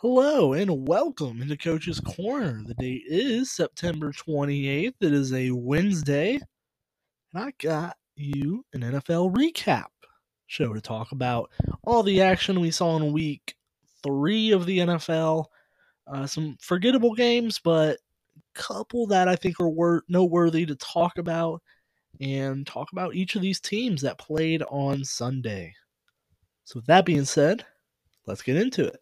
Hello and welcome into Coach's Corner. The date is September 28th. It is a Wednesday, and I got you an NFL recap show to talk about all the action we saw in week three of the NFL. Uh, some forgettable games, but a couple that I think are wor- noteworthy to talk about, and talk about each of these teams that played on Sunday. So, with that being said, let's get into it.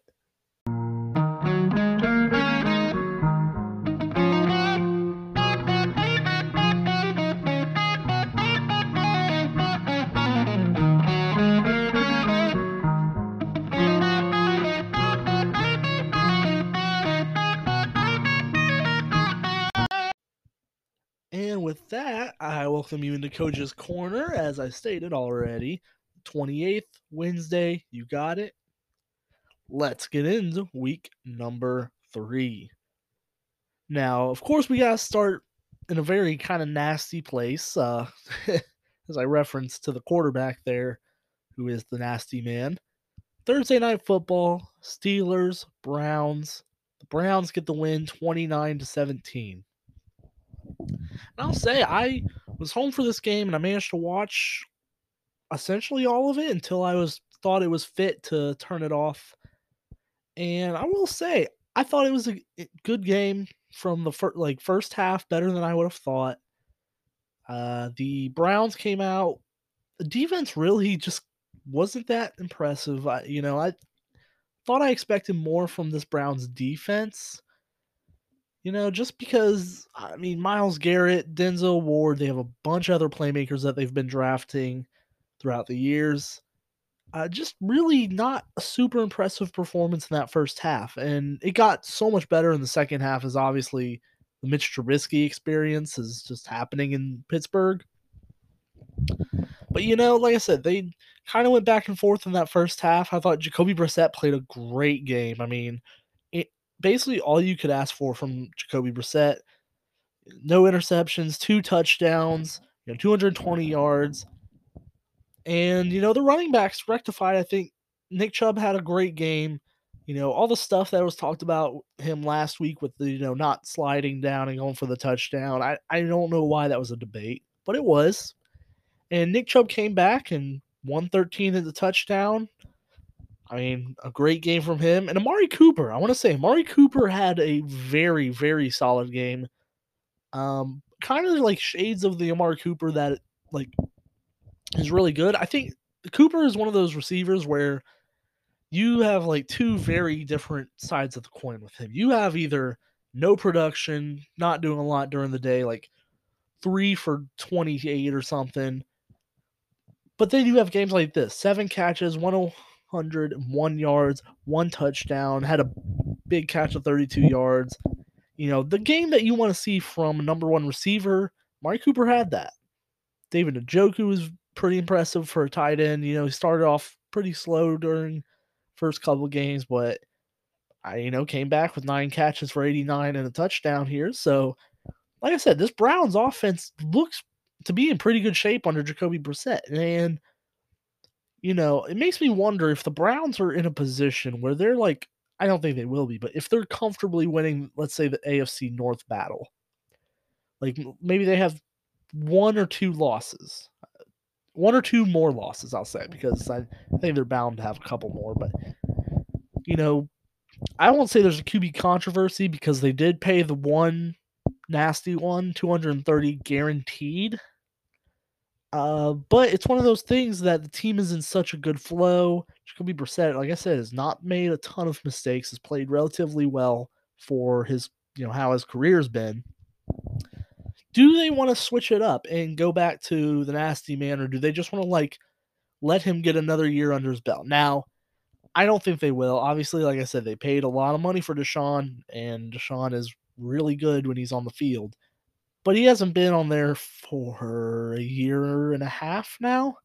Welcome you into Coach's Corner. As I stated already, 28th, Wednesday, you got it. Let's get into week number three. Now, of course, we got to start in a very kind of nasty place, uh, as I referenced to the quarterback there, who is the nasty man. Thursday night football, Steelers, Browns. The Browns get the win 29 to 17. And I'll say I was home for this game and I managed to watch essentially all of it until I was thought it was fit to turn it off. And I will say I thought it was a good game from the fir- like first half, better than I would have thought. Uh, the Browns came out. The defense really just wasn't that impressive. I, you know, I thought I expected more from this Browns defense. You know, just because I mean Myles Garrett, Denzel Ward, they have a bunch of other playmakers that they've been drafting throughout the years. Uh, just really not a super impressive performance in that first half, and it got so much better in the second half. As obviously the Mitch Trubisky experience is just happening in Pittsburgh. But you know, like I said, they kind of went back and forth in that first half. I thought Jacoby Brissett played a great game. I mean, basically all you could ask for from Jacoby Brissett. No interceptions, two touchdowns, you know, 220 yards. And, you know, the running backs rectified. I think Nick Chubb had a great game. You know, all the stuff that was talked about him last week with the, you know, not sliding down and going for the touchdown. I, I don't know why that was a debate, but it was. And Nick Chubb came back and 113 in the touchdown. I mean, a great game from him. And Amari Cooper, I want to say Amari Cooper had a very, very solid game. Um, kind of like shades of the Amari Cooper that like is really good. I think Cooper is one of those receivers where you have like two very different sides of the coin with him. You have either no production, not doing a lot during the day, like three for 28 or something. But then you have games like this seven catches, 101 yards, one touchdown, had a big catch of 32 yards. You know, the game that you want to see from number one receiver, Mari Cooper had that. David Njoku was pretty impressive for a tight end. You know, he started off pretty slow during first couple games, but I, you know, came back with nine catches for 89 and a touchdown here. So, like I said, this Browns offense looks to be in pretty good shape under Jacoby Brissett. And, you know, it makes me wonder if the Browns are in a position where they're like, I don't think they will be, but if they're comfortably winning, let's say, the AFC North battle, like maybe they have one or two losses, one or two more losses, I'll say, because I think they're bound to have a couple more. But, you know, I won't say there's a QB controversy because they did pay the one nasty one, 230 guaranteed. Uh, but it's one of those things that the team is in such a good flow. Jacoby Brissett, like I said, has not made a ton of mistakes. Has played relatively well for his, you know, how his career's been. Do they want to switch it up and go back to the nasty man, or do they just want to like let him get another year under his belt? Now, I don't think they will. Obviously, like I said, they paid a lot of money for Deshaun, and Deshaun is really good when he's on the field. But he hasn't been on there for a year and a half now.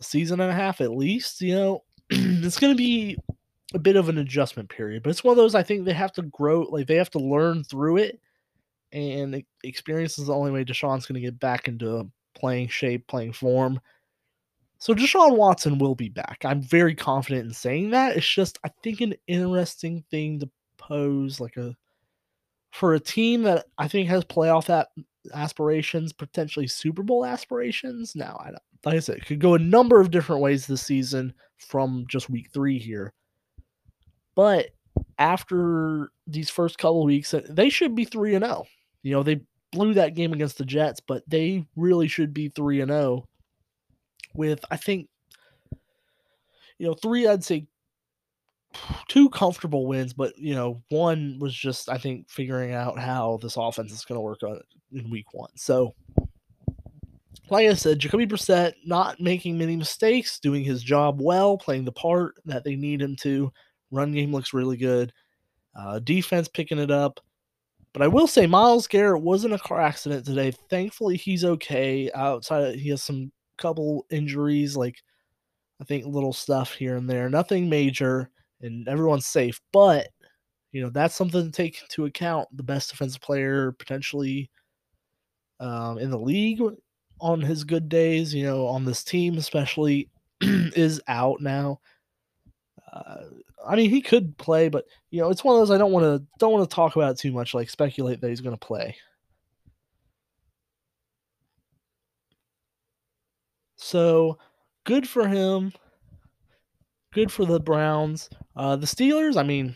A season and a half at least. You know, it's going to be a bit of an adjustment period, but it's one of those I think they have to grow, like they have to learn through it. And experience is the only way Deshaun's going to get back into playing shape, playing form. So Deshaun Watson will be back. I'm very confident in saying that. It's just I think an interesting thing to pose like a for a team that I think has playoff at aspirations, potentially Super Bowl aspirations. Now, I don't, like I said, it could go a number of different ways this season from just week three here. But after these first couple weeks, uh, they should be 3 and 0. You know, they blew that game against the Jets, but they really should be 3 and 0 with I think you know, three I'd say two comfortable wins, but you know, one was just I think figuring out how this offense is going to work on in week 1. So like I said, Jacoby Brissett not making many mistakes, doing his job well, playing the part that they need him to. Run game looks really good. Uh, defense picking it up. But I will say Myles Garrett wasn't a car accident today. Thankfully, he's okay. Outside, he has some couple injuries, like I think little stuff here and there. Nothing major, and everyone's safe. But you know that's something to take into account. The best defensive player potentially um, in the league on his good days, you know, on this team especially, is out now. Uh, I mean, he could play, but you know, it's one of those I don't want to don't want to talk about too much. Like speculate that he's going to play. So good for him. Good for the Browns. Uh, the Steelers. I mean,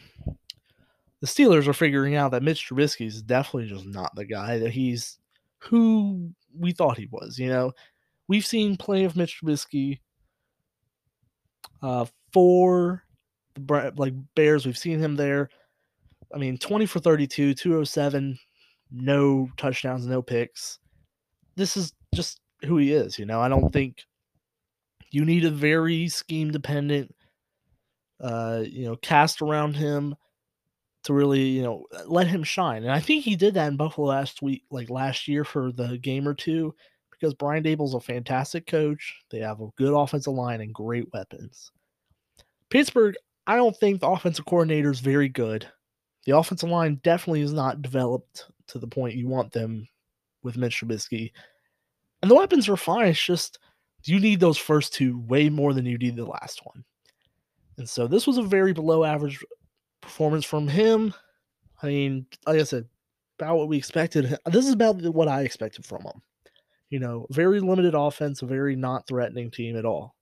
the Steelers are figuring out that Mitch Trubisky is definitely just not the guy that he's who we thought he was. You know, we've seen plenty of Mitch Trubisky uh, for the like Bears. We've seen him there. I mean, 20 for 32, 207, no touchdowns, no picks. This is just who he is, you know. I don't think you need a very scheme dependent uh, you know, cast around him to really, you know, let him shine. And I think he did that in Buffalo last week, like last year for the game or two, because Brian Daboll's a fantastic coach. They have a good offensive line and great weapons. Pittsburgh, I don't think the offensive coordinator is very good. The offensive line definitely is not developed to the point you want them with Mitch Trubisky. And the weapons are fine. It's just you need those first two way more than you need the last one. And so this was a very below average performance from him. I mean, like I said, about what we expected. This is about what I expected from him. You know, very limited offense, a very not threatening team at all.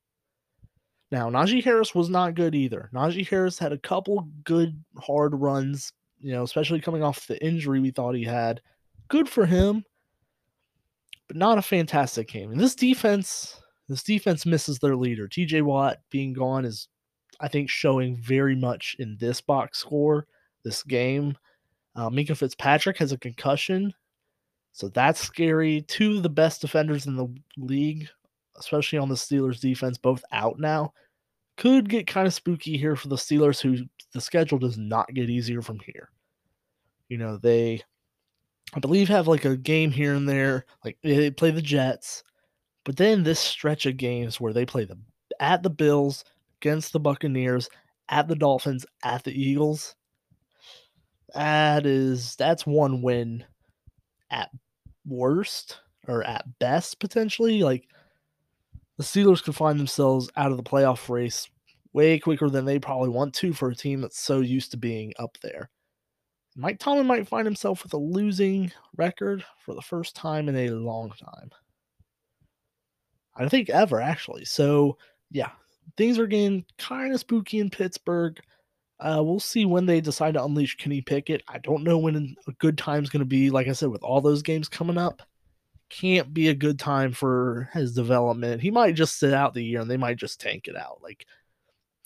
Now, Najee Harris was not good either. Najee Harris had a couple good hard runs, you know, especially coming off the injury we thought he had. Good for him, but not a fantastic game. And this defense, this defense misses their leader. TJ Watt being gone is, I think, showing very much in this box score, this game. Uh, Minkah Fitzpatrick has a concussion, so that's scary. Two of the best defenders in the league especially on the Steelers defense, both out now. Could get kind of spooky here for the Steelers, who the schedule does not get easier from here. You know, they, I believe, have like a game here and there. Like they play the Jets, but then this stretch of games where they play the at the Bills, against the Buccaneers, at the Dolphins, at the Eagles. That is that's one win at worst or at best potentially. Like the Steelers could find themselves out of the playoff race way quicker than they probably want to for a team that's so used to being up there. Mike Tomlin might find himself with a losing record for the first time in a long time. I think ever, actually. So, yeah, things are getting kind of spooky in Pittsburgh. Uh, we'll see when they decide to unleash Kenny Pickett. I don't know when a good time's going to be. Like I said, with all those games coming up, can't be a good time for his development. He might just sit out the year and they might just tank it out. Like,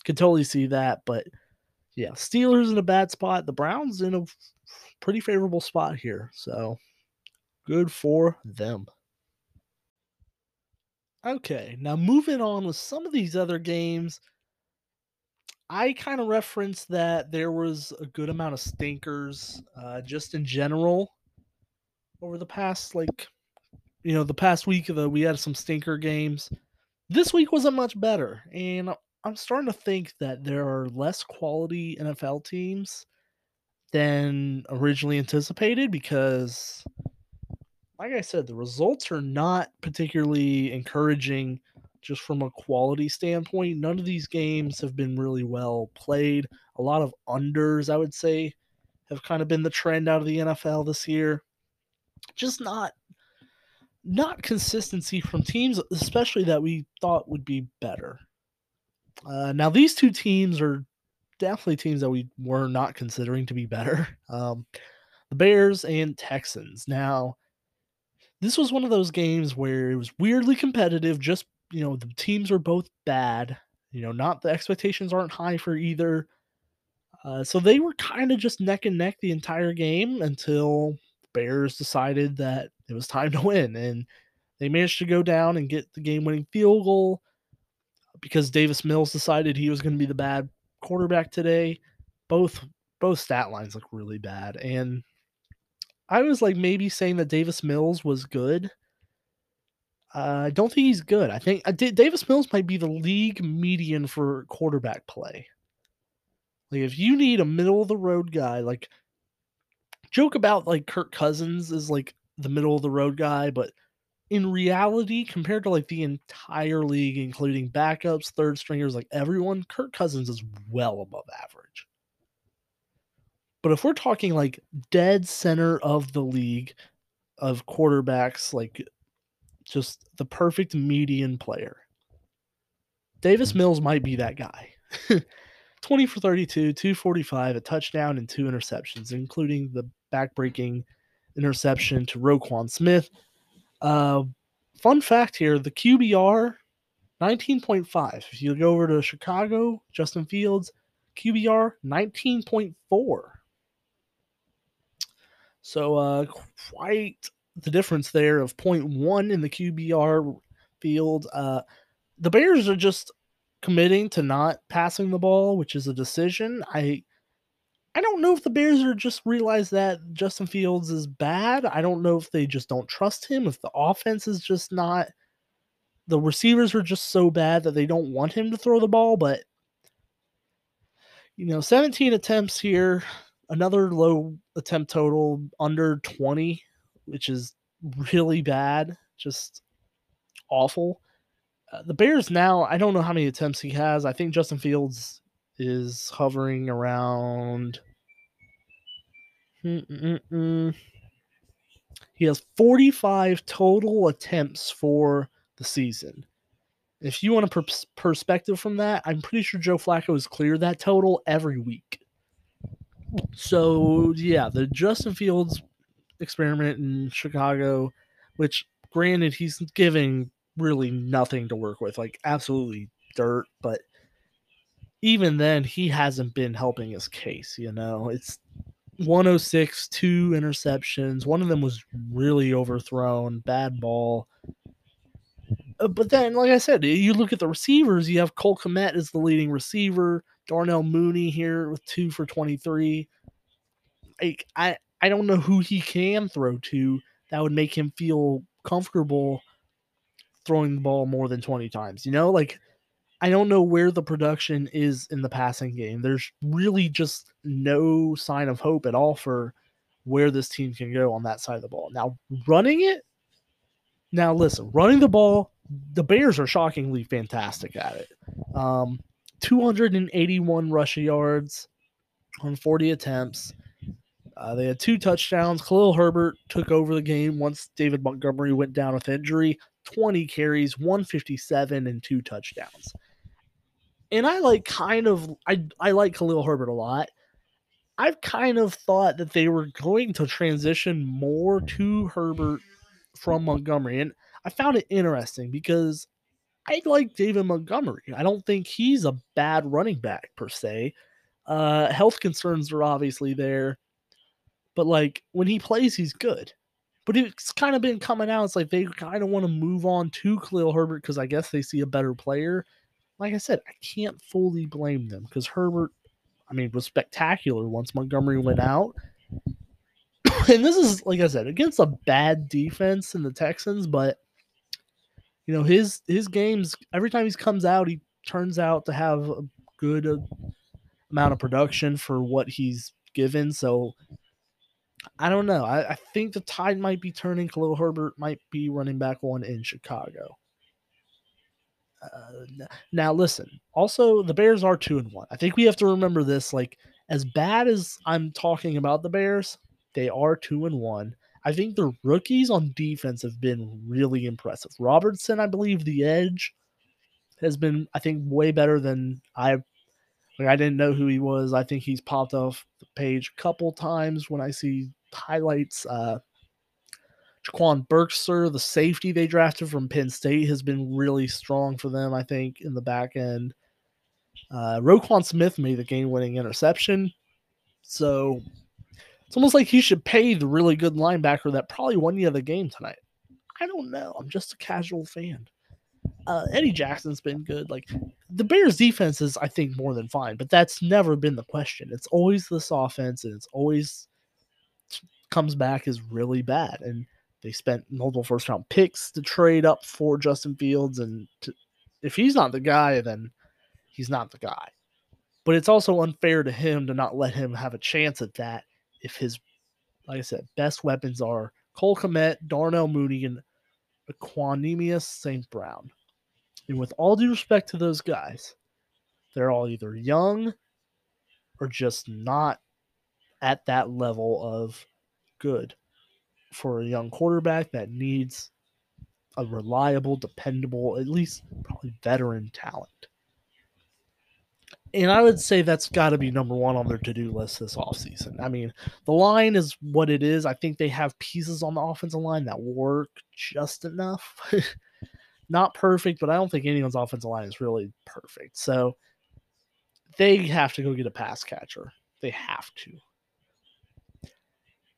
could totally see that. But yeah, Steelers in a bad spot. The Browns in a pretty favorable spot here. So good for them. Okay, now moving on with some of these other games. I kind of referenced that there was a good amount of stinkers uh, just in general over the past like you know, the past week the, we had some stinker games. This week wasn't much better, and I'm starting to think that there are less quality NFL teams than originally anticipated because, like I said, the results are not particularly encouraging just from a quality standpoint. None of these games have been really well played. A lot of unders, I would say, have kind of been the trend out of the NFL this year. Just not not consistency from teams, especially that we thought would be better. Uh, now these two teams are definitely teams that we were not considering to be better. Um, the Bears and Texans. Now, this was one of those games where it was weirdly competitive. Just you know, the teams were both bad. You know, not the expectations aren't high for either. Uh, so they were kind of just neck and neck the entire game until Bears decided that it was time to win, and they managed to go down and get the game-winning field goal because Davis Mills decided he was going to be the bad quarterback today. Both both stat lines look really bad, and I was like maybe saying that Davis Mills was good. Uh, I don't think he's good. I think uh, Davis Mills might be the league median for quarterback play. Like if you need a middle of the road guy, like joke about like Kirk Cousins is like the middle of the road guy, but in reality, compared to like the entire league, including backups, third stringers, like everyone, Kirk Cousins is well above average. But if we're talking like dead center of the league of quarterbacks, like just the perfect median player, Davis Mills might be that guy. 20 for 32, 245, a touchdown, and two interceptions, including the backbreaking interception to Roquan Smith. Uh, fun fact here the QBR 19.5. If you go over to Chicago, Justin Fields, QBR 19.4. So uh, quite the difference there of 0.1 in the QBR field. Uh, the Bears are just committing to not passing the ball, which is a decision. I I don't know if the Bears are just realize that Justin Fields is bad. I don't know if they just don't trust him, if the offense is just not the receivers are just so bad that they don't want him to throw the ball, but you know, 17 attempts here, another low attempt total under 20, which is really bad, just awful. Uh, the Bears now, I don't know how many attempts he has. I think Justin Fields is hovering around. Mm-mm-mm. He has 45 total attempts for the season. If you want a per- perspective from that, I'm pretty sure Joe Flacco has cleared that total every week. So, yeah, the Justin Fields experiment in Chicago, which granted he's giving really nothing to work with, like absolutely dirt, but even then, he hasn't been helping his case. You know, it's 106, two interceptions. One of them was really overthrown, bad ball. Uh, but then, like I said, you look at the receivers. You have Cole Kmet as the leading receiver. Darnell Mooney here with two for 23. Like I, I don't know who he can throw to that would make him feel comfortable throwing the ball more than 20 times. You know, like I don't know where the production is in the passing game. There's really just no sign of hope at all for where this team can go on that side of the ball. Now, running it, now listen, running the ball, the Bears are shockingly fantastic at it. Um, 281 rushing yards on 40 attempts. Uh, they had two touchdowns. Khalil Herbert took over the game once David Montgomery went down with injury. 20 carries, 157, and two touchdowns and I like kind of I I like Khalil Herbert a lot. I've kind of thought that they were going to transition more to Herbert from Montgomery, and I found it interesting because I like David Montgomery. I don't think he's a bad running back per se. Uh, health concerns are obviously there, but like when he plays, he's good. But it's kind of been coming out. It's like they kind of want to move on to Khalil Herbert because I guess they see a better player like I said, I can't fully blame them because Herbert, I mean, was spectacular once Montgomery went out. and this is, like I said, against a bad defense in the Texans, but you know his his games every time he comes out, he turns out to have a good uh, amount of production for what he's given. So I don't know. I, I think the tide might be turning. Khalil Herbert might be running back one in Chicago. Uh, now listen. Also, the Bears are two and one. I think we have to remember this. Like as bad as I'm talking about the Bears, they are two and one. I think the rookies on defense have been really impressive. Robertson, I believe, the edge has been, I think, way better than I. Like I didn't know who he was. I think he's popped off the page a couple times when I see highlights. Uh, Jaquan Brisker, the safety they drafted from Penn State, has been really strong for them, I think, in the back end. Uh, Roquan Smith made the game winning interception. So it's almost like he should pay the really good linebacker that probably won you the game tonight. I don't know. I'm just a casual fan. Uh, Eddie Jackson's been good. Like the Bears' defense is, I think, more than fine, but that's never been the question. It's always this offense, and it's always comes back as really bad. And they spent multiple first round picks to trade up for Justin Fields, and to, if he's not the guy, then he's not the guy. But it's also unfair to him to not let him have a chance at that if his, like I said, best weapons are Cole Kmet, Darnell Mooney, and Equanimeous St. Brown. And with all due respect to those guys, they're all either young or just not at that level of good for a young quarterback that needs a reliable, dependable, at least probably veteran talent. And I would say that's got to be number one on their to do list this offseason. I mean, the line is what it is. I think they have pieces on the offensive line that work just enough. Not perfect, but I don't think anyone's offensive line is really perfect. So they have to go get a pass catcher. They have to.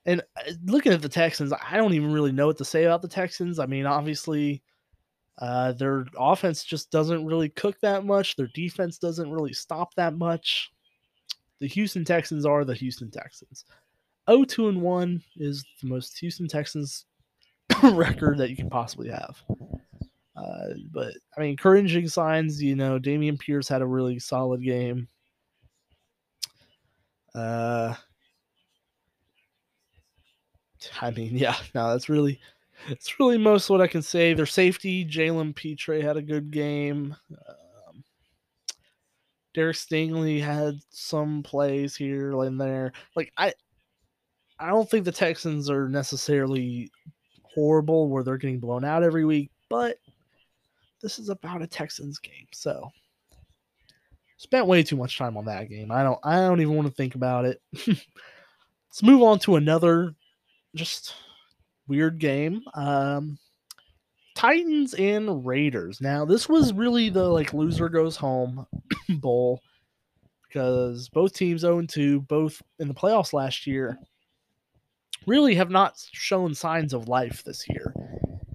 And uh, looking at the Texans, I don't even really know what to say about the Texans. I mean, obviously, uh, their offense just doesn't really cook that much. Their defense doesn't really stop that much. The Houston Texans are the Houston Texans. 0-2 and 1 is the most Houston Texans record that you can possibly have. Uh, but I mean, encouraging signs. You know, Dameon Pierce had a really solid game. Uh, I mean, yeah, no, that's really it's really most what I can say. Their safety, Jalen Pitre had a good game. Um, Derek Stingley had some plays here and there. Like I, I don't think the Texans are necessarily horrible where they're getting blown out every week, but this is about a Texans game, so spent way too much time on that game. I don't, I don't even want to think about it. Let's move on to another just weird game. Um, Titans and Raiders. Now, this was really the like loser goes home bowl because both teams 0 2, both in the playoffs last year, really have not shown signs of life this year.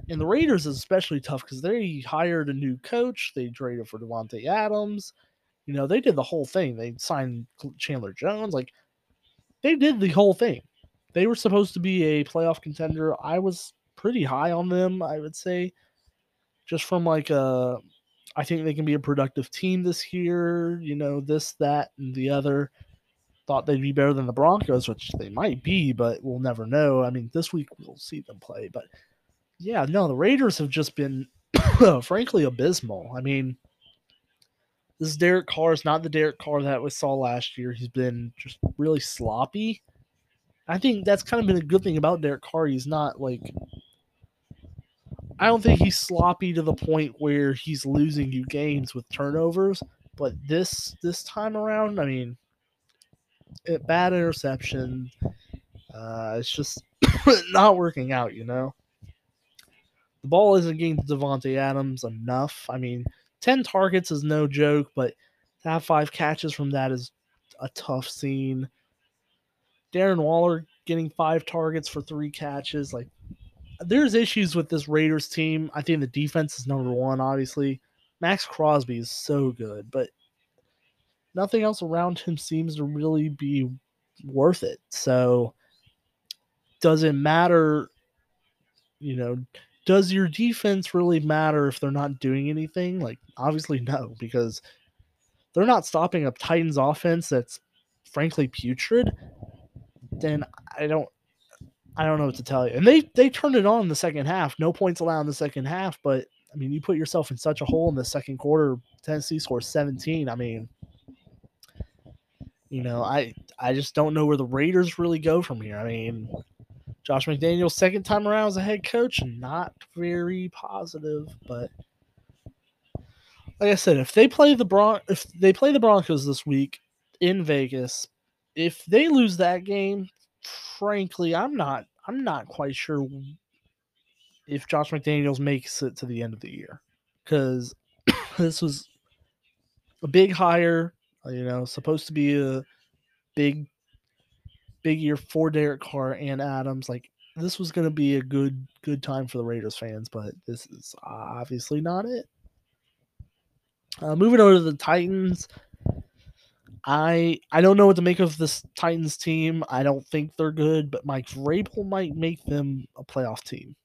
And the Raiders is especially tough because they hired a new coach. They traded for Davante Adams. You know, they did the whole thing. They signed Chandler Jones. Like, they did the whole thing they were supposed to be a playoff contender. I was pretty high on them, I would say, just from like a. Uh, I think they can be a productive team this year. You know, this, that, and the other. Thought they'd be better than the Broncos, which they might be, but we'll never know. I mean, this week we'll see them play. But yeah, no, the Raiders have just been, frankly, abysmal. I mean, this Derek Carr is not the Derek Carr that we saw last year. He's been just really sloppy. I think that's kind of been a good thing about Derek Carr. He's not like I don't think he's sloppy to the point where he's losing you games with turnovers. But this this time around, I mean, it, bad interception. Uh, it's just not working out, you know. The ball isn't getting to Davante Adams enough. I mean, ten targets is no joke, but to have five catches from that is a tough scene. Darren Waller getting five targets for three catches. Like, there's issues with this Raiders team. I think the defense is number one, obviously. Maxx Crosby is so good, but nothing else around him seems to really be worth it. So, does it matter? You know, does your defense really matter if they're not doing anything? Like, obviously, no, because they're not stopping a Titans offense that's frankly putrid then I don't I don't know what to tell you. And they they turned it on in the second half. No points allowed in the second half, but I mean, you put yourself in such a hole in the second quarter. Tennessee scores 17. I mean, you know, I I just don't know where the Raiders really go from here. I mean, Josh McDaniels second time around as a head coach, not very positive, but like I said, if they play the Bron if they play the Broncos this week in Vegas, if they lose that game, frankly, I'm not I'm not quite sure if Josh McDaniels makes it to the end of the year because this was a big hire, you know, supposed to be a big big year for Derek Carr and Adams. Like this was going to be a good good time for the Raiders fans, but this is obviously not it. Uh, moving over to the Titans, I I don't know what to make of this Titans team. I don't think they're good, but Mike Vrabel might make them a playoff team.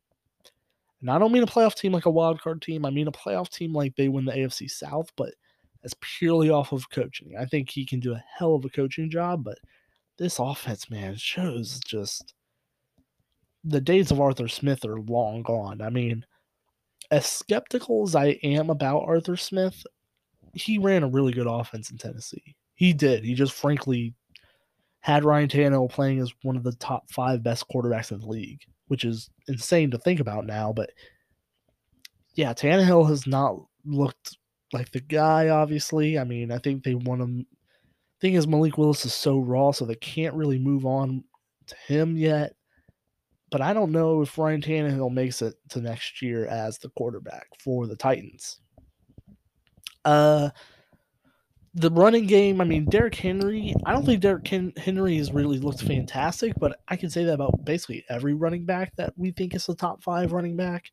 And I don't mean a playoff team like a wild card team. I mean a playoff team like they win the AFC South, but that's purely off of coaching. I think he can do a hell of a coaching job, but this offense, man, shows just the days of Arthur Smith are long gone. I mean, as skeptical as I am about Arthur Smith, he ran a really good offense in Tennessee. He did. He just frankly had Ryan Tannehill playing as one of the top five best quarterbacks in the league, which is insane to think about now. But yeah, Tannehill has not looked like the guy, obviously. I mean, I think they want him. Thing is, Malik Willis is so raw, so they can't really move on to him yet. But I don't know if Ryan Tannehill makes it to next year as the quarterback for the Titans. Uh, the running game, I mean, Derrick Henry, I don't think Derrick Henry has really looked fantastic, but I can say that about basically every running back that we think is the top five running back.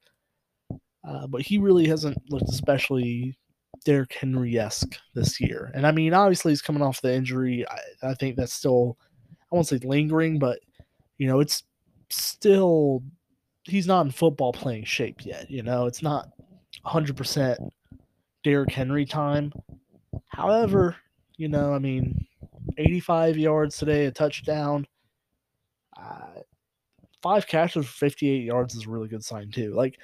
Uh, but he really hasn't looked especially Derrick Henry esque this year. And I mean, obviously, he's coming off the injury. I, I think that's still, I won't say lingering, but, you know, it's still, he's not in football playing shape yet. You know, it's not 100% Derrick Henry time. However, you know, I mean, 85 yards today, a touchdown. Uh, five catches for 58 yards is a really good sign, too. Like,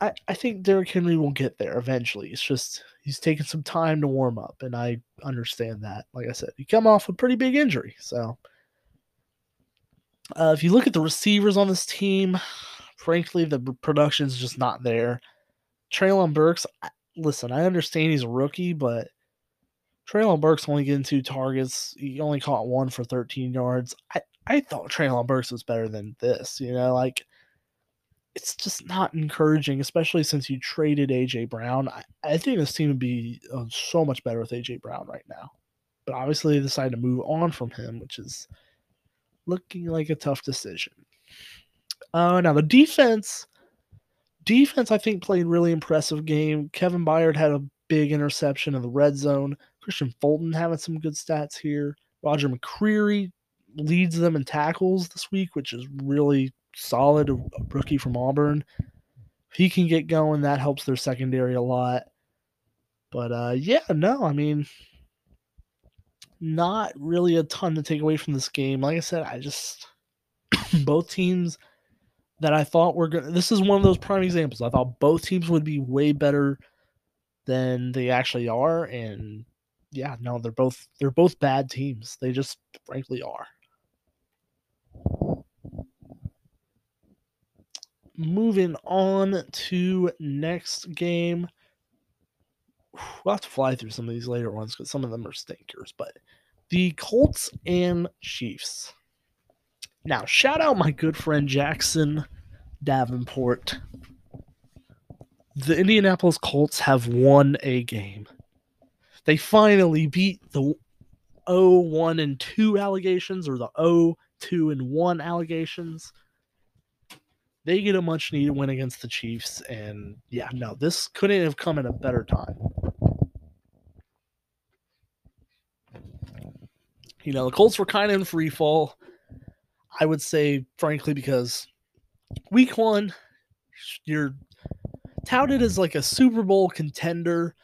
I, I think Derrick Henry will get there eventually. It's just he's taking some time to warm up, and I understand that. Like I said, he come off a pretty big injury, so uh, if you look at the receivers on this team, frankly, the production is just not there. Treylon Burks, listen, I understand he's a rookie, but Treylon Burks only getting two targets. He only caught one for 13 yards. I, I thought Treylon Burks was better than this. You know, like it's just not encouraging, especially since you traded AJ Brown. I, I think this team would be uh, so much better with AJ Brown right now. But obviously, they decided to move on from him, which is looking like a tough decision. Uh, now the defense, defense, I think played really impressive game. Kevin Byard had a big interception in the red zone. Kristian Fulton having some good stats here. Roger McCreary leads them in tackles this week, which is really solid. Rookie from Auburn. If he can get going, that helps their secondary a lot. But uh, yeah, no, I mean, not really a ton to take away from this game. Like I said, I just both teams that I thought were going. This is one of those prime examples. I thought both teams would be way better than they actually are, and yeah, no, they're both they're both bad teams. They just frankly are. Moving on to next game. We'll have to fly through some of these later ones because some of them are stinkers, but the Colts and Chiefs. Now, shout out my good friend Jackson Davenport. The Indianapolis Colts have won a game. They finally beat the 0 1 and 2 allegations or the 0 2 and 1 allegations. They get a much needed win against the Chiefs. And yeah, no, this couldn't have come at a better time. You know, the Colts were kind of in free fall. I would say, frankly, because week one, you're touted as like a Super Bowl contender.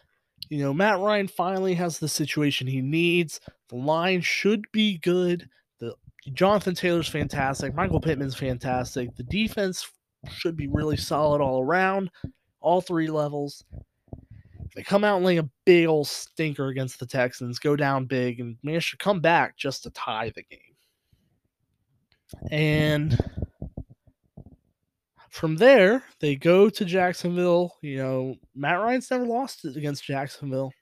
You know, Matt Ryan finally has the situation he needs. The line should be good. Jonathan Taylor's fantastic. Michael Pittman's fantastic. The defense should be really solid all around. all three levels. They come out and lay a big old stinker against the Texans, go down big, and manage to come back just to tie the game. And from there, they go to Jacksonville. You know, Matt Ryan's never lost against Jacksonville.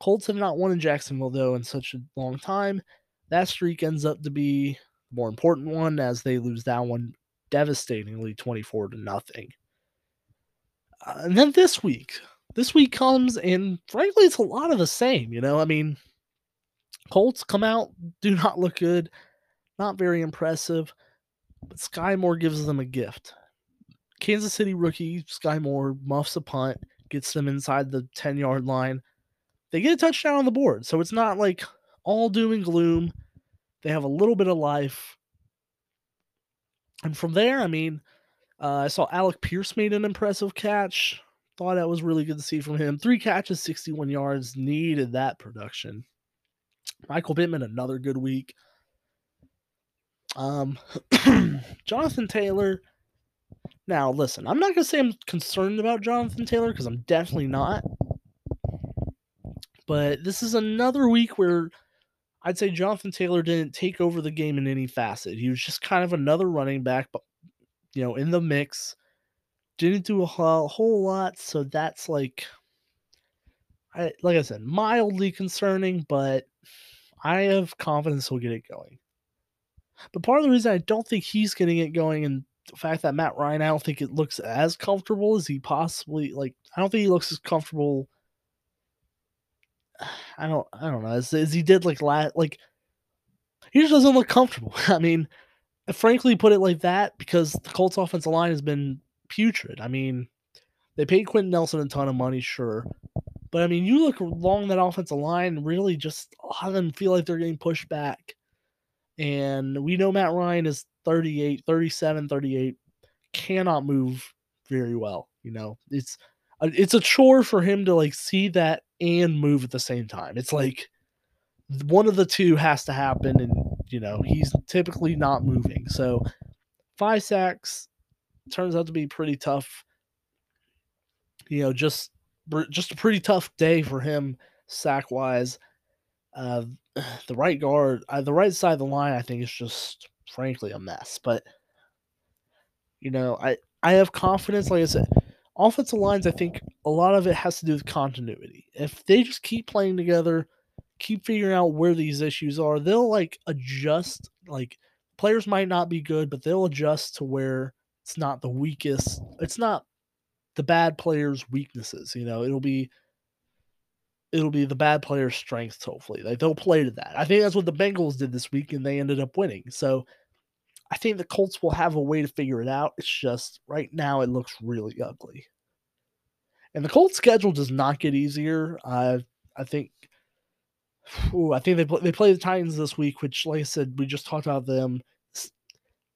Colts have not won in Jacksonville, though, in such a long time. That streak ends up to be the more important one as they lose that one devastatingly 24 to nothing. Uh, and then this week, this week comes, and frankly, it's a lot of the same. You know, I mean, Colts come out, do not look good, not very impressive, but Skyy Moore gives them a gift. Kansas City rookie Skyy Moore muffs a punt, gets them inside the 10 yard line. They get a touchdown on the board, so it's not like all doom and gloom. They have a little bit of life. And from there, I mean, uh, I saw Alec Pierce made an impressive catch. Thought that was really good to see from him. Three catches, 61 yards. Needed that production. Michael Pittman, another good week. Um, Jonathan Taylor. Now, listen, I'm not going to say I'm concerned about Jonathan Taylor because I'm definitely not. But this is another week where I'd say Jonathan Taylor didn't take over the game in any facet. He was just kind of another running back, but you know, in the mix. Didn't do a whole, whole lot, so that's like, I like I said, mildly concerning, but I have confidence he'll get it going. But part of the reason I don't think he's getting it going, and the fact that Matt Ryan, I don't think it looks as comfortable as he possibly like. I don't think he looks as comfortable. I don't. I don't know as, as he did like last. Like he just doesn't look comfortable. I mean, uh, frankly, put it like that because the Colts offensive line has been putrid. I mean, they paid Quenton Nelson a ton of money, sure. But I mean, you look along that offensive line, really just a lot of them feel like they're getting pushed back. And we know Matt Ryan is 38, 37, 38, cannot move very well. You know, it's it's a chore for him to like see that and move at the same time. It's like one of the two has to happen, and you know he's typically not moving. So five sacks turns out to be pretty tough. You know, just just a pretty tough day for him sack wise. Uh, the right guard, uh, the right side of the line, I think is just frankly a mess. But you know, I I have confidence. Like I said, offensive lines. I think a lot of it has to do with continuity. If they just keep playing together, keep figuring out where these issues are, they'll like adjust. Like players might not be good, but they'll adjust to where it's not the weakest. It's not the bad players' weaknesses. You know, it'll be it'll be the bad players' strengths. Hopefully, like they'll play to that. I think that's what the Bengals did this week, and they ended up winning. So. I think the Colts will have a way to figure it out. It's just right now it looks really ugly. And the Colts schedule does not get easier. Uh, I think ooh, I think they play, they play the Titans this week, which like I said, we just talked about them. It's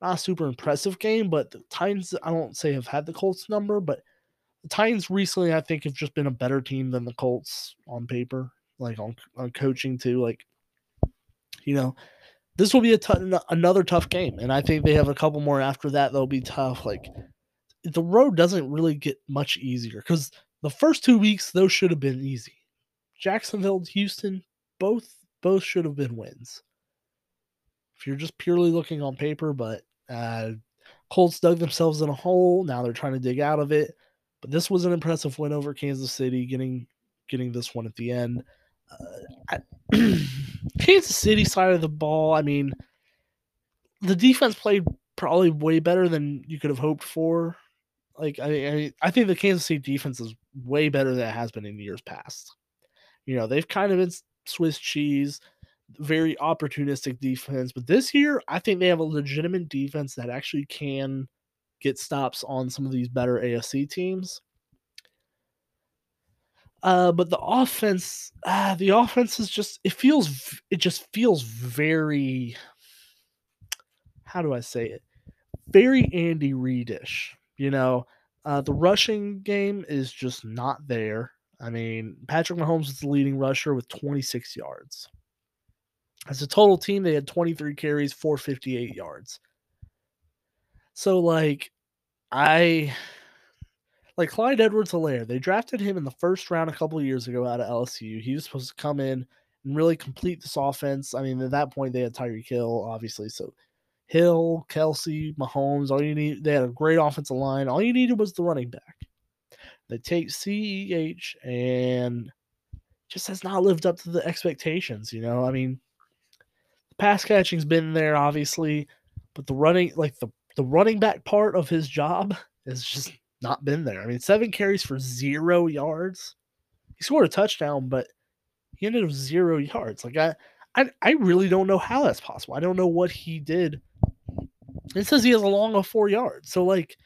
not a super impressive game, but the Titans I don't say have had the Colts number, but the Titans recently, I think, have just been a better team than the Colts on paper, like on, on coaching too. Like, you know, this will be a t- another tough game, and I think they have a couple more after that. They'll be tough. Like, the road doesn't really get much easier because the first two weeks those should have been easy. Jacksonville, Houston, both both should have been wins. If you're just purely looking on paper, but uh, Colts dug themselves in a hole. Now they're trying to dig out of it. But this was an impressive win over Kansas City, getting getting this one at the end. Kansas City side of the ball, I mean, the defense played probably way better than you could have hoped for. Like I, I, I think the Kansas City defense is way better than it has been in years past. You know, they've kind of been Swiss cheese, very opportunistic defense, but this year I think they have a legitimate defense that actually can get stops on some of these better AFC teams. Uh, but the offense, uh, the offense is just it feels it just feels very how do I say it? Very Andy Reidish. You know, uh, the rushing game is just not there. I mean, Patrick Mahomes is the leading rusher with 26 yards. As a total team, they had 23 carries, 458 yards. So, like, I like Clyde Edwards Helaire, they drafted him in the first round a couple years ago out of LSU. He was supposed to come in and really complete this offense. I mean, at that point, they had Tyreek Hill, obviously. So Hill, Kelsey, Mahomes, all you need, they had a great offensive line. All you needed was the running back. They take CEH and just has not lived up to the expectations, you know? I mean, the pass catching's been there, obviously, but the running, like the, the running back part of his job is just not been there. I mean, seven carries for zero yards. He scored a touchdown, but he ended up zero yards. Like I, I, I really don't know how that's possible. I don't know what he did. It says he has a long of four yards. So like,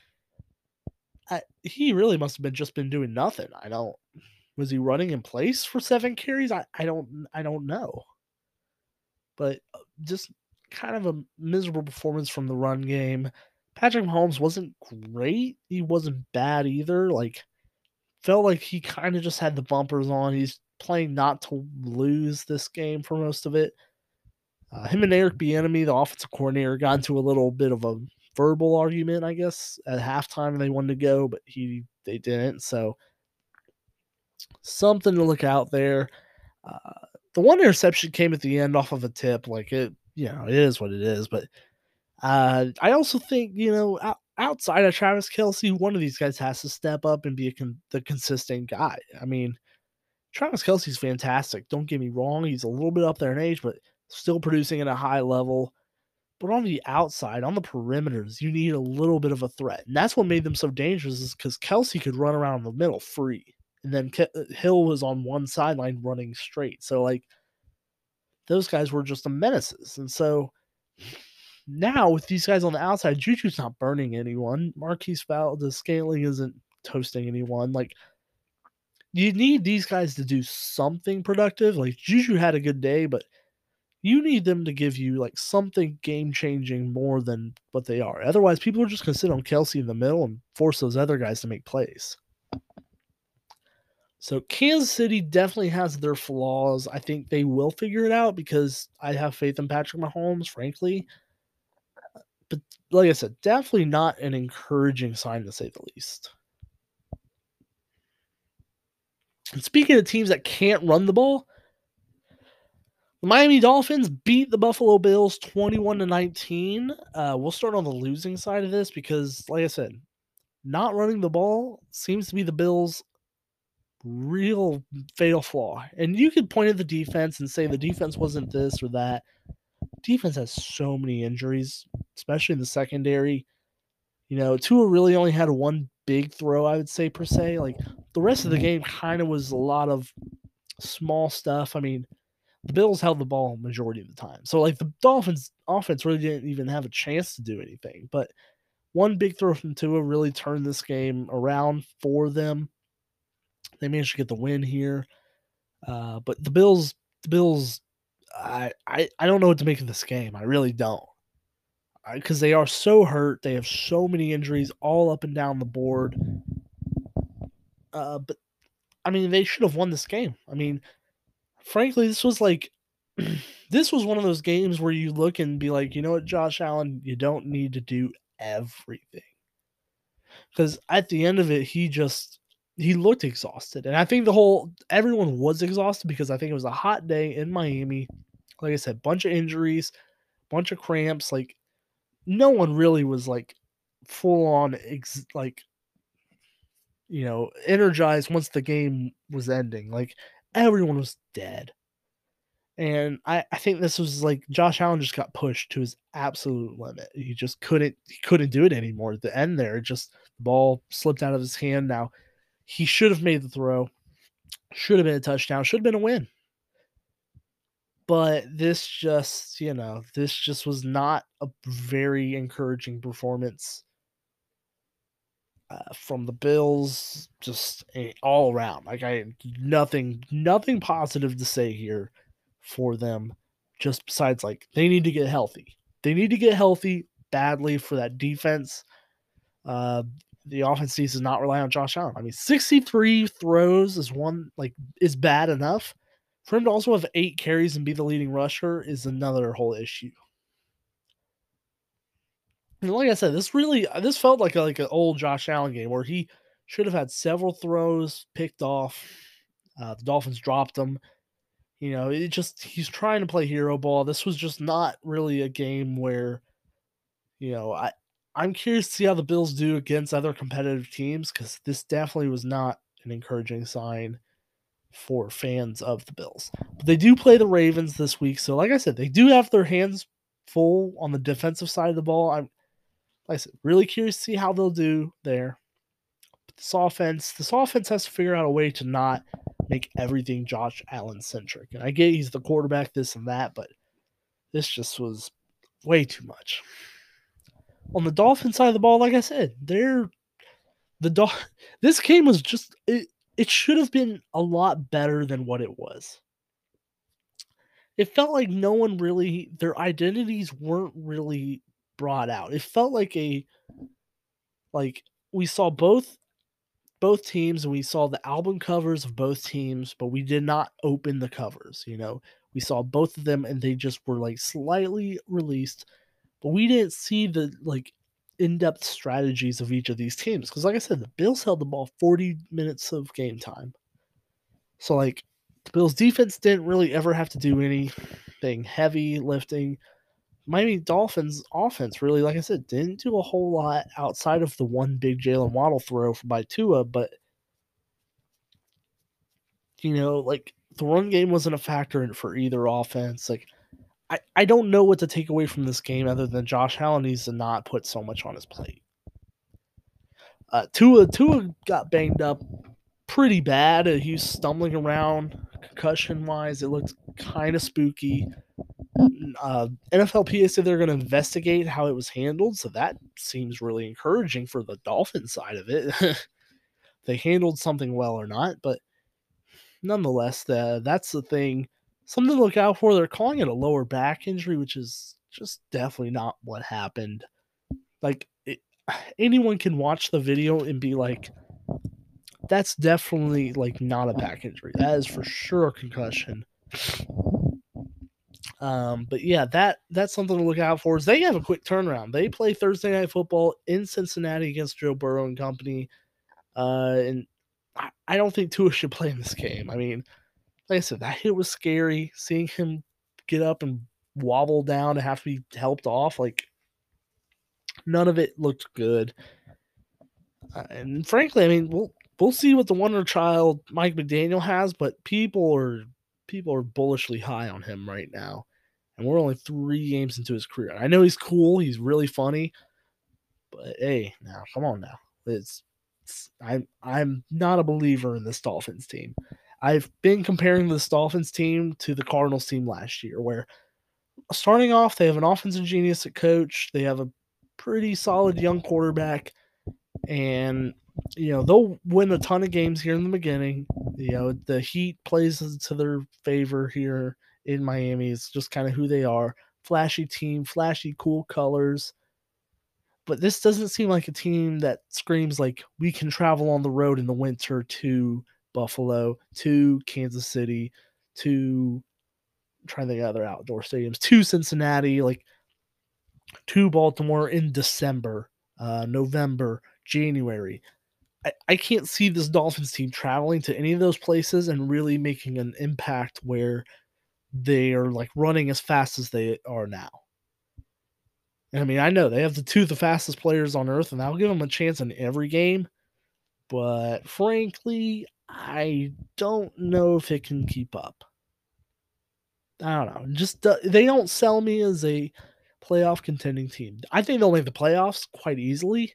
I, he really must have been just been doing nothing. I don't. Was he running in place for seven carries? I, I don't I don't know. But uh, just kind of a miserable performance from the run game. Patrick Mahomes wasn't great. He wasn't bad either. Like felt like he kind of just had the bumpers on. He's playing not to lose this game for most of it. Uh, him and Eric Bieniemy, the offensive coordinator, got into a little bit of a verbal argument, I guess, at halftime. They wanted to go, but he they didn't. So something to look out there. Uh, the one interception came at the end off of a tip. Like it, you know, it is what it is. But uh, I also think, you know, out, outside of Travis Kelce, one of these guys has to step up and be a con- the consistent guy. I mean, Travis Kelce's fantastic. Don't get me wrong. He's a little bit up there in age, but still producing at a high level. But on the outside, on the perimeters, you need a little bit of a threat. And that's what made them so dangerous is because Kelce could run around the middle free. And then Ke- uh, Hill was on one sideline running straight. So, like, those guys were just the menaces. And so now with these guys on the outside, Juju's not burning anyone. Marquez Valdes-Scantling isn't toasting anyone. Like, you need these guys to do something productive. Like, Juju had a good day, but – you need them to give you like something game changing more than what they are. Otherwise, people are just going to sit on Kelce in the middle and force those other guys to make plays. So Kansas City definitely has their flaws. I think they will figure it out because I have faith in Patrick Mahomes, frankly. But like I said, definitely not an encouraging sign to say the least. And speaking of teams that can't run the ball, the Miami Dolphins beat the Buffalo Bills 21 to 19. Uh, we'll start on the losing side of this because, like I said, not running the ball seems to be the Bills' real fatal flaw. And you could point at the defense and say the defense wasn't this or that. Defense has so many injuries, especially in the secondary. You know, Tua really only had one big throw, I would say, per se. Like the rest of the game kind of was a lot of small stuff. I mean, the Bills held the ball majority of the time. So like the Dolphins offense really didn't even have a chance to do anything. But one big throw from Tua really turned this game around for them. They managed to get the win here. Uh, but the Bills, the Bills, I, I I don't know what to make of this game. I really don't. Because they are so hurt. They have so many injuries all up and down the board. Uh, but I mean, they should have won this game. I mean, frankly, this was like this was one of those games where you look and be like, you know what, Josh Allen, you don't need to do everything. Because at the end of it, he just he looked exhausted. And I think the whole everyone was exhausted because I think it was a hot day in Miami. Like I said, bunch of injuries, bunch of cramps. Like no one really was like full on ex- like you know energized once the game was ending. Like everyone was dead. And I, I think this was like Josh Allen just got pushed to his absolute limit. He just couldn't he couldn't do it anymore. At the end there, just the ball slipped out of his hand. Now he should have made the throw, should have been a touchdown, should have been a win. But this just, you know, this just was not a very encouraging performance uh, from the Bills, just all around. Like I nothing, nothing positive to say here for them. Just besides, like they need to get healthy. They need to get healthy badly for that defense. Uh, the offense needs to not rely on Josh Allen. I mean, 63 throws is one like is bad enough. For him to also have eight carries and be the leading rusher is another whole issue. And like I said, this really this felt like a, like an old Josh Allen game where he should have had several throws picked off. Uh, the Dolphins dropped them. You know, it just he's trying to play hero ball. This was just not really a game where, you know, I I'm curious to see how the Bills do against other competitive teams because this definitely was not an encouraging sign for fans of the Bills. But they do play the Ravens this week, so like I said, they do have their hands full on the defensive side of the ball. I'm like I said, really curious to see how they'll do there. But this offense, this offense has to figure out a way to not make everything Josh Allen centric. And I get he's the quarterback, this and that, but this just was way too much. On the Dolphin side of the ball, like I said, they're the Dol- this game was just it, it should have been a lot better than what it was. It felt like no one really their identities weren't really brought out. It felt like a like we saw both both teams and we saw the album covers of both teams, but we did not open the covers, you know. We saw both of them and they just were like slightly released, but we didn't see the like in-depth strategies of each of these teams because like I said, the Bills held the ball 40 minutes of game time. So like the Bills defense didn't really ever have to do anything heavy lifting. Miami Dolphins offense really, like I said, didn't do a whole lot outside of the one big Jaylen Waddle throw by Tua, but you know, like the run game wasn't a factor for either offense. Like I, I don't know what to take away from this game other than Josh Allen needs to not put so much on his plate. Uh, Tua Tua got banged up pretty bad. Uh, he was stumbling around concussion wise. It looked kind of spooky. Uh, NFLPA said they're going to investigate how it was handled, so that seems really encouraging for the Dolphin side of it. they handled something well or not, but nonetheless, the, that's the thing. Something to look out for. They're calling it a lower back injury, which is just definitely not what happened. Like, it, anyone can watch the video and be like, that's definitely like not a back injury. That is for sure a concussion. Um, but yeah, that that's something to look out for. Is they have a quick turnaround. They play Thursday night football in Cincinnati against Joe Burrow and company. Uh, and I, I don't think Tua should play in this game. I mean, like I said, that hit was scary. Seeing him get up and wobble down and have to be helped off, like none of it looked good. Uh, and frankly, I mean, we'll we'll see what the wonder child Mike McDaniel has, but people are people are bullishly high on him right now. And we're only three games into his career. I know he's cool, he's really funny, but hey, now come on now. It's, it's I'm I'm not a believer in this Dolphins team. I've been comparing this Dolphins team to the Cardinals team last year, where starting off, they have an offensive genius at coach, they have a pretty solid young quarterback, and you know they'll win a ton of games here in the beginning. You know the Heat plays to their favor here in Miami. It's just kind of who they are. Flashy team, flashy, cool colors. But this doesn't seem like a team that screams like we can travel on the road in the winter to Buffalo, to Kansas City, to trying to other outdoor stadiums, to Cincinnati, like to Baltimore in December, uh, November, January. I, I can't see this Dolphins team traveling to any of those places and really making an impact where they are like running as fast as they are now. And I mean, I know they have the two of the fastest players on earth, and that'll give them a chance in every game. But frankly, I don't know if it can keep up. I don't know. Just uh, they don't sell me as a playoff contending team. I think they'll make the playoffs quite easily.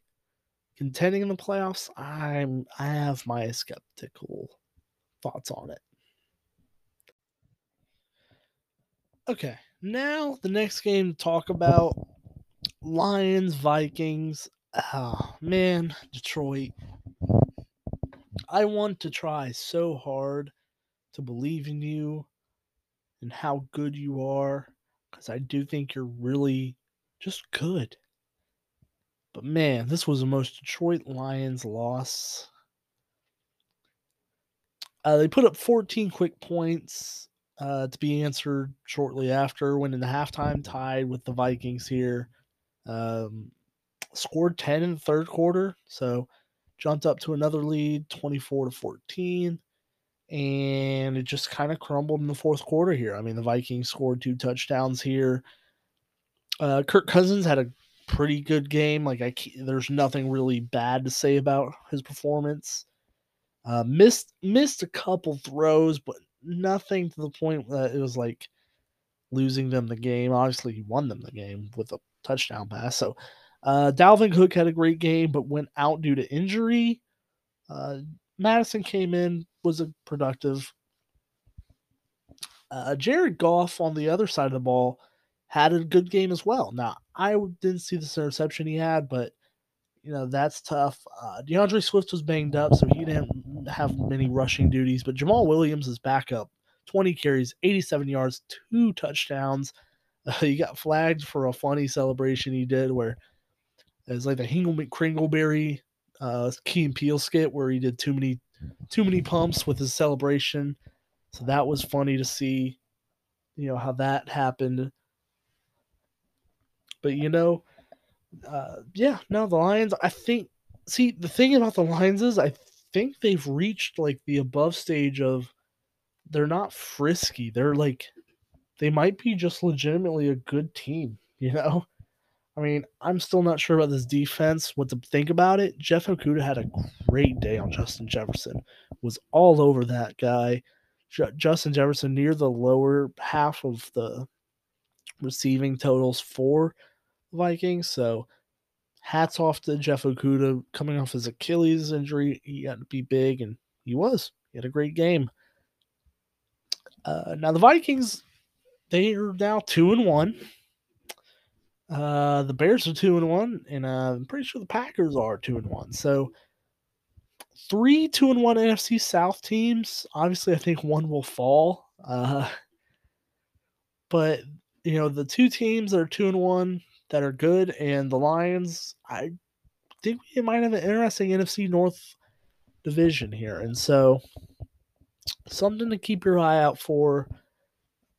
Contending in the playoffs, I'm I have my skeptical thoughts on it. Okay, now the next game to talk about Lions Vikings. Oh man, Detroit. I want to try so hard to believe in you and how good you are because I do think you're really just good. But man, this was the most Detroit Lions loss. Uh, they put up 14 quick points uh, to be answered shortly after, when in the halftime tied with the Vikings here. Um, scored 10 in the third quarter. So jumped up to another lead, 24 to 14. And it just kind of crumbled in the fourth quarter here. I mean, the Vikings scored two touchdowns here. Uh, Kirk Cousins had a pretty good game. Like I, there's nothing really bad to say about his performance. Uh, missed missed a couple throws, but nothing to the point that it was like losing them the game. Obviously, he won them the game with a touchdown pass. So, uh, Dalvin Cook had a great game, but went out due to injury. Uh, Mattison came in, was a productive. Uh, Jared Goff on the other side of the ball had a good game as well. Now, I didn't see this interception he had, but you know that's tough. Uh, D'Andre Swift was banged up, so he didn't have many rushing duties. But Jamaal Williams is back up, 20 carries, 87 yards, two touchdowns. Uh, he got flagged for a funny celebration he did where it's like the Hingle McCringleberry uh, Key and Peele skit where he did too many too many pumps with his celebration. So that was funny to see, you know, how that happened. But you know, uh, yeah, no, the Lions. I think. See, the thing about the Lions is, I think they've reached like the above stage of they're not frisky. They're like they might be just legitimately a good team. You know. I mean, I'm still not sure about this defense. What to think about it? Jeff Okudah had a great day on Justin Jefferson. Was all over that guy. J- Justin Jefferson near the lower half of the receiving totals for Vikings. So hats off to Jeff Okudah coming off his Achilles injury. He had to be big, and he was. He had a great game. Uh, now the Vikings, they are now two and one. Uh, the Bears are two and one, and uh, I'm pretty sure the Packers are two and one. So three two and one NFC South teams. Obviously, I think one will fall. Uh, but you know the two teams that are two and one that are good, and the Lions. I think we might have an interesting NFC North division here, and so something to keep your eye out for.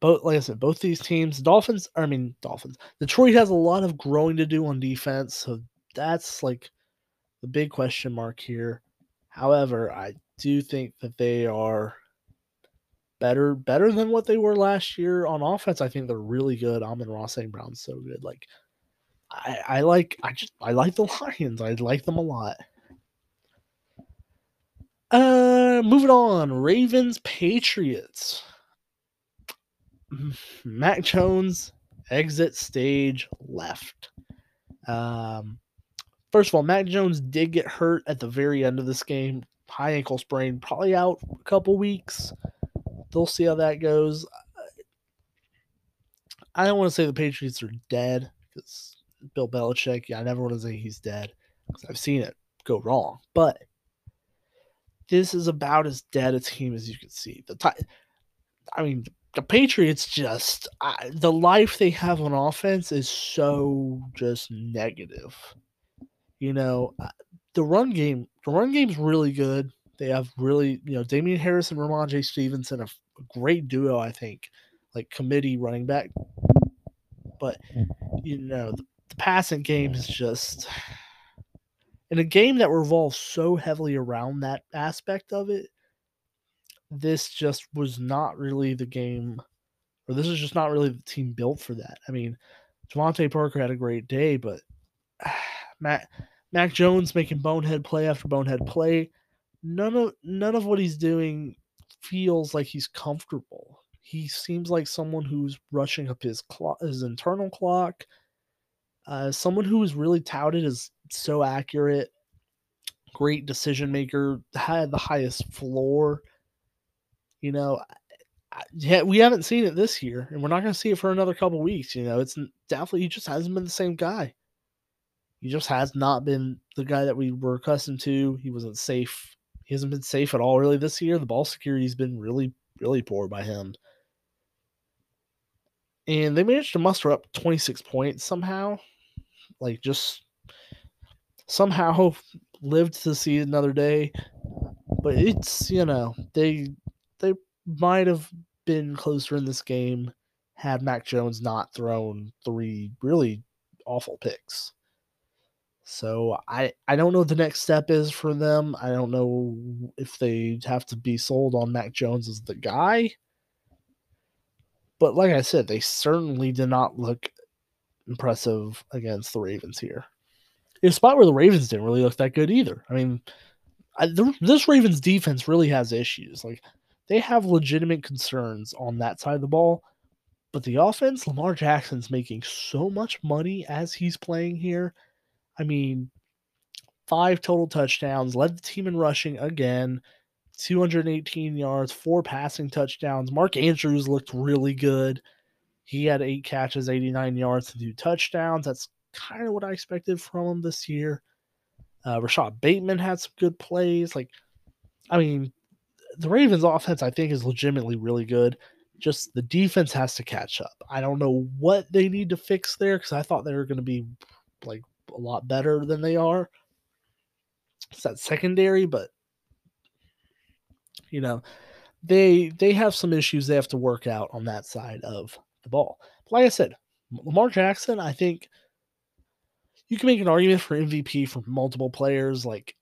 Both, like I said, both these teams, Dolphins. I mean, Dolphins. Detroit has a lot of growing to do on defense, so that's like the big question mark here. However, I do think that they are better better than what they were last year on offense. I think they're really good. Amon-Ra St. Brown's so good. Like I, I like I just I like the Lions. I like them a lot. Uh moving on. Ravens Patriots. Mac Jones exit stage left. Um first of all, Mac Jones did get hurt at the very end of this game. High ankle sprain, probably out a couple weeks. They'll see how that goes. I don't want to say the Patriots are dead because Bill Belichick. Yeah, I never want to say he's dead because I've seen it go wrong. But this is about as dead a team as you can see. The time, I mean, the Patriots just I, the life they have on offense is so just negative. You know, uh, the run game, the run game's really good. They have really, you know, Damien Harris and Rhamondre Stevenson, a, a great duo, I think, like committee running back. But you know, the, the passing game is just in a game that revolves so heavily around that aspect of it. This just was not really the game, or this is just not really the team built for that. I mean, DeVante Parker had a great day, but Matt Mac Jones making bonehead play after bonehead play. None of none of what he's doing feels like he's comfortable. He seems like someone who's rushing up his clock, his internal clock. Uh, someone who is really touted as so accurate, great decision maker, had the highest floor. You know, we haven't seen it this year, and we're not going to see it for another couple weeks. You know, it's definitely he just hasn't been the same guy. He just has not been the guy that we were accustomed to. He wasn't safe. He hasn't been safe at all really this year. The ball security's been really, really poor by him. And they managed to muster up 26 points somehow. Like just somehow lived to see another day. But it's, you know, they they might have been closer in this game had Mac Jones not thrown three really awful picks. So I I don't know what the next step is for them. I don't know if they have to be sold on Mac Jones as the guy. But like I said, they certainly did not look impressive against the Ravens here. In a spot where the Ravens didn't really look that good either. I mean, I, the, this Ravens defense really has issues. Like they have legitimate concerns on that side of the ball. But the offense, Lamar Jackson's making so much money as he's playing here. I mean, five total touchdowns, led the team in rushing again, 218 yards, four passing touchdowns. Mark Andrews looked really good. He had eight catches, 89 yards, two touchdowns. That's kind of what I expected from him this year. Uh, Rashod Bateman had some good plays. Like, I mean, the Ravens' offense, I think, is legitimately really good. Just the defense has to catch up. I don't know what they need to fix there because I thought they were going to be like a lot better than they are. It's that secondary, but you know, they they have some issues they have to work out on that side of the ball. But like I said, Lamar Jackson, I think you can make an argument for MVP for multiple players like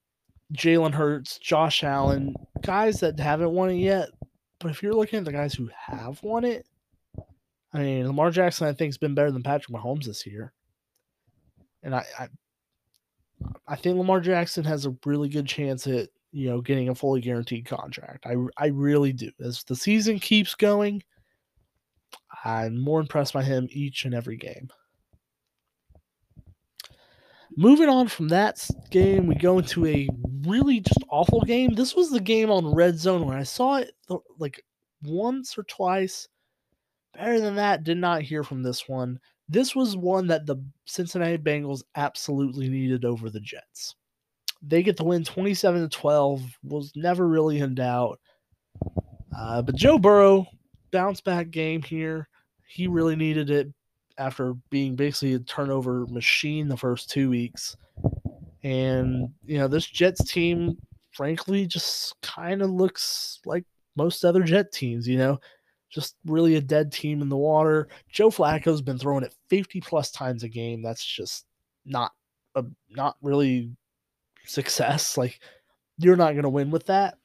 Jalen Hurts, Josh Allen, guys that haven't won it yet. But if you're looking at the guys who have won it, I mean, Lamar Jackson, I think, has been better than Patrick Mahomes this year. And I, I, I think Lamar Jackson has a really good chance at you know getting a fully guaranteed contract. I, I really do. As the season keeps going, I'm more impressed by him each and every game. Moving on from that game, we go into a really just awful game. This was the game on Red Zone when I saw it like once or twice. Better than that, did not hear from this one. This was one that the Cincinnati Bengals absolutely needed over the Jets. They get the win 27 to 12, was never really in doubt. Uh, but Joe Burrow, bounce back game here. He really needed it after being basically a turnover machine the first two weeks. And, you know, this Jets team, frankly, just kind of looks like most other Jet teams, you know, just really a dead team in the water. Joe Flacco's been throwing it 50 plus times a game. That's just not a, not really success. Like, you're not going to win with that.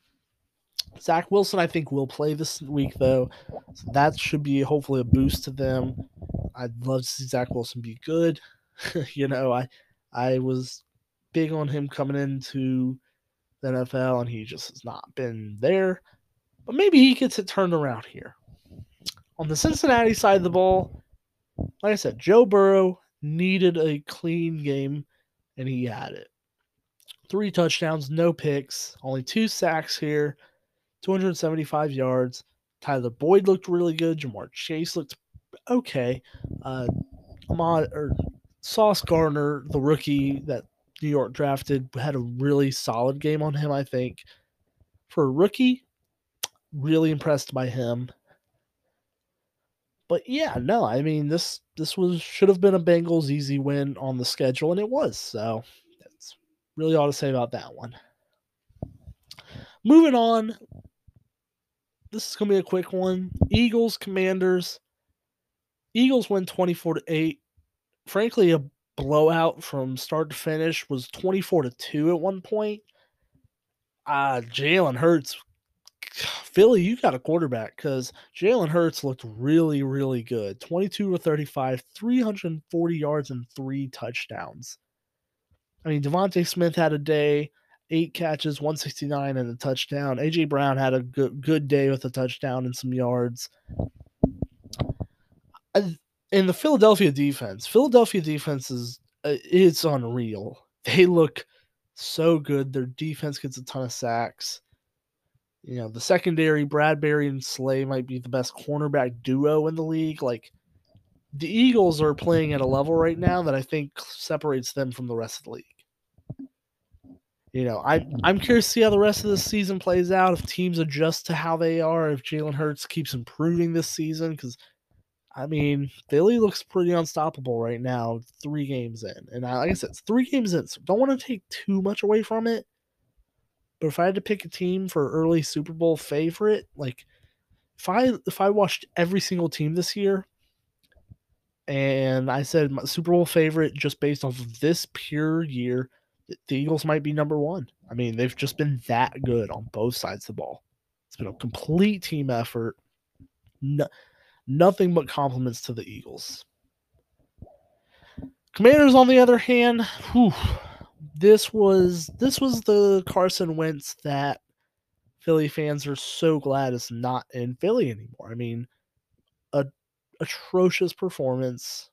Zach Wilson, I think, will play this week, though. So that should be hopefully a boost to them. I'd love to see Zach Wilson be good. you know, I I was big on him coming into the NFL, and he just has not been there. But maybe he gets it turned around here. On the Cincinnati side of the ball, like I said, Joe Burrow needed a clean game, and he had it. Three touchdowns, no picks, only two sacks here. 275 yards. Tyler Boyd looked really good. Ja'Marr Chase looked okay. Uh, Ahmad or Sauce Gardner, the rookie that New York drafted, had a really solid game on him. I think for a rookie, really impressed by him. But yeah, no, I mean this this was should have been a Bengals easy win on the schedule, and it was. So that's really all to say about that one. Moving on, this is to be a quick one. Eagles, Commanders. Eagles win 24 to 8. Frankly, a blowout from start to finish was 24 to 2 at one point. Uh, Jalen Hurts. Philly, you got a quarterback because Jalen Hurts looked really, really good. 22 to 35, 340 yards, and three touchdowns. I mean, DeVonta Smith had a day eight catches, 169 and a touchdown. AJ Brown had a good good day with a touchdown and some yards. In the Philadelphia defense, Philadelphia defense is uh, it's unreal. They look so good. Their defense gets a ton of sacks. You know, the secondary, Bradberry and Slay might be the best cornerback duo in the league. Like the Eagles are playing at a level right now that I think separates them from the rest of the league. You know, I I'm curious to see how the rest of the season plays out. If teams adjust to how they are, if Jalen Hurts keeps improving this season, because I mean, Philly looks pretty unstoppable right now, three games in, and I, like I said, it's three games in, so don't want to take too much away from it. But if I had to pick a team for early Super Bowl favorite, like if I if I watched every single team this year, and I said my Super Bowl favorite just based off of this pure year. The Eagles might be number one. I mean, they've just been that good on both sides of the ball. It's been a complete team effort. No, nothing but compliments to the Eagles. Commanders, on the other hand, whew, this was this was the Carson Wentz that Philly fans are so glad is not in Philly anymore. I mean, a atrocious performance.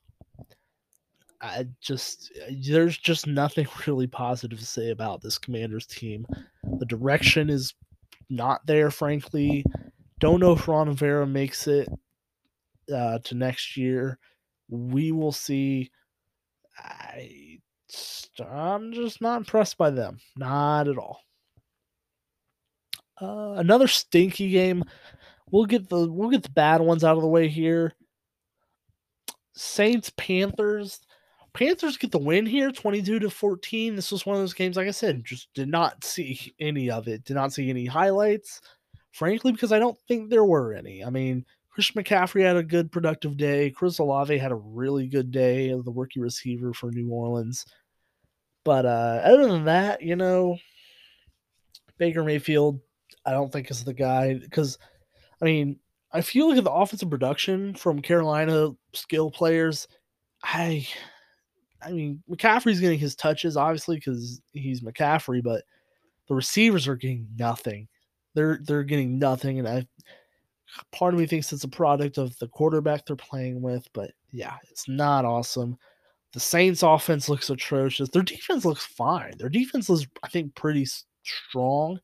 I just there's just nothing really positive to say about this Commanders team. The direction is not there, frankly. Don't know if Ron Rivera makes it uh, to next year. We will see. I I'm just not impressed by them. Not at all. Uh, another stinky game. We'll get the we'll get the bad ones out of the way here. Saints Panthers. Panthers get the win here, 22 to 14. This was one of those games, like I said, just did not see any of it. Did not see any highlights, frankly, because I don't think there were any. I mean, Chris McCaffrey had a good productive day. Chris Olave had a really good day as the rookie receiver for New Orleans. But uh, other than that, you know, Baker Mayfield, I don't think is the guy because, I mean, I feel like the offensive production from Carolina skill players, I, I mean, McCaffrey's getting his touches obviously because he's McCaffrey, but the receivers are getting nothing. They're they're getting nothing, and I part of me thinks it's a product of the quarterback they're playing with, but yeah, it's not awesome. The Saints offense looks atrocious. Their defense looks fine. Their defense is, I think, pretty strong.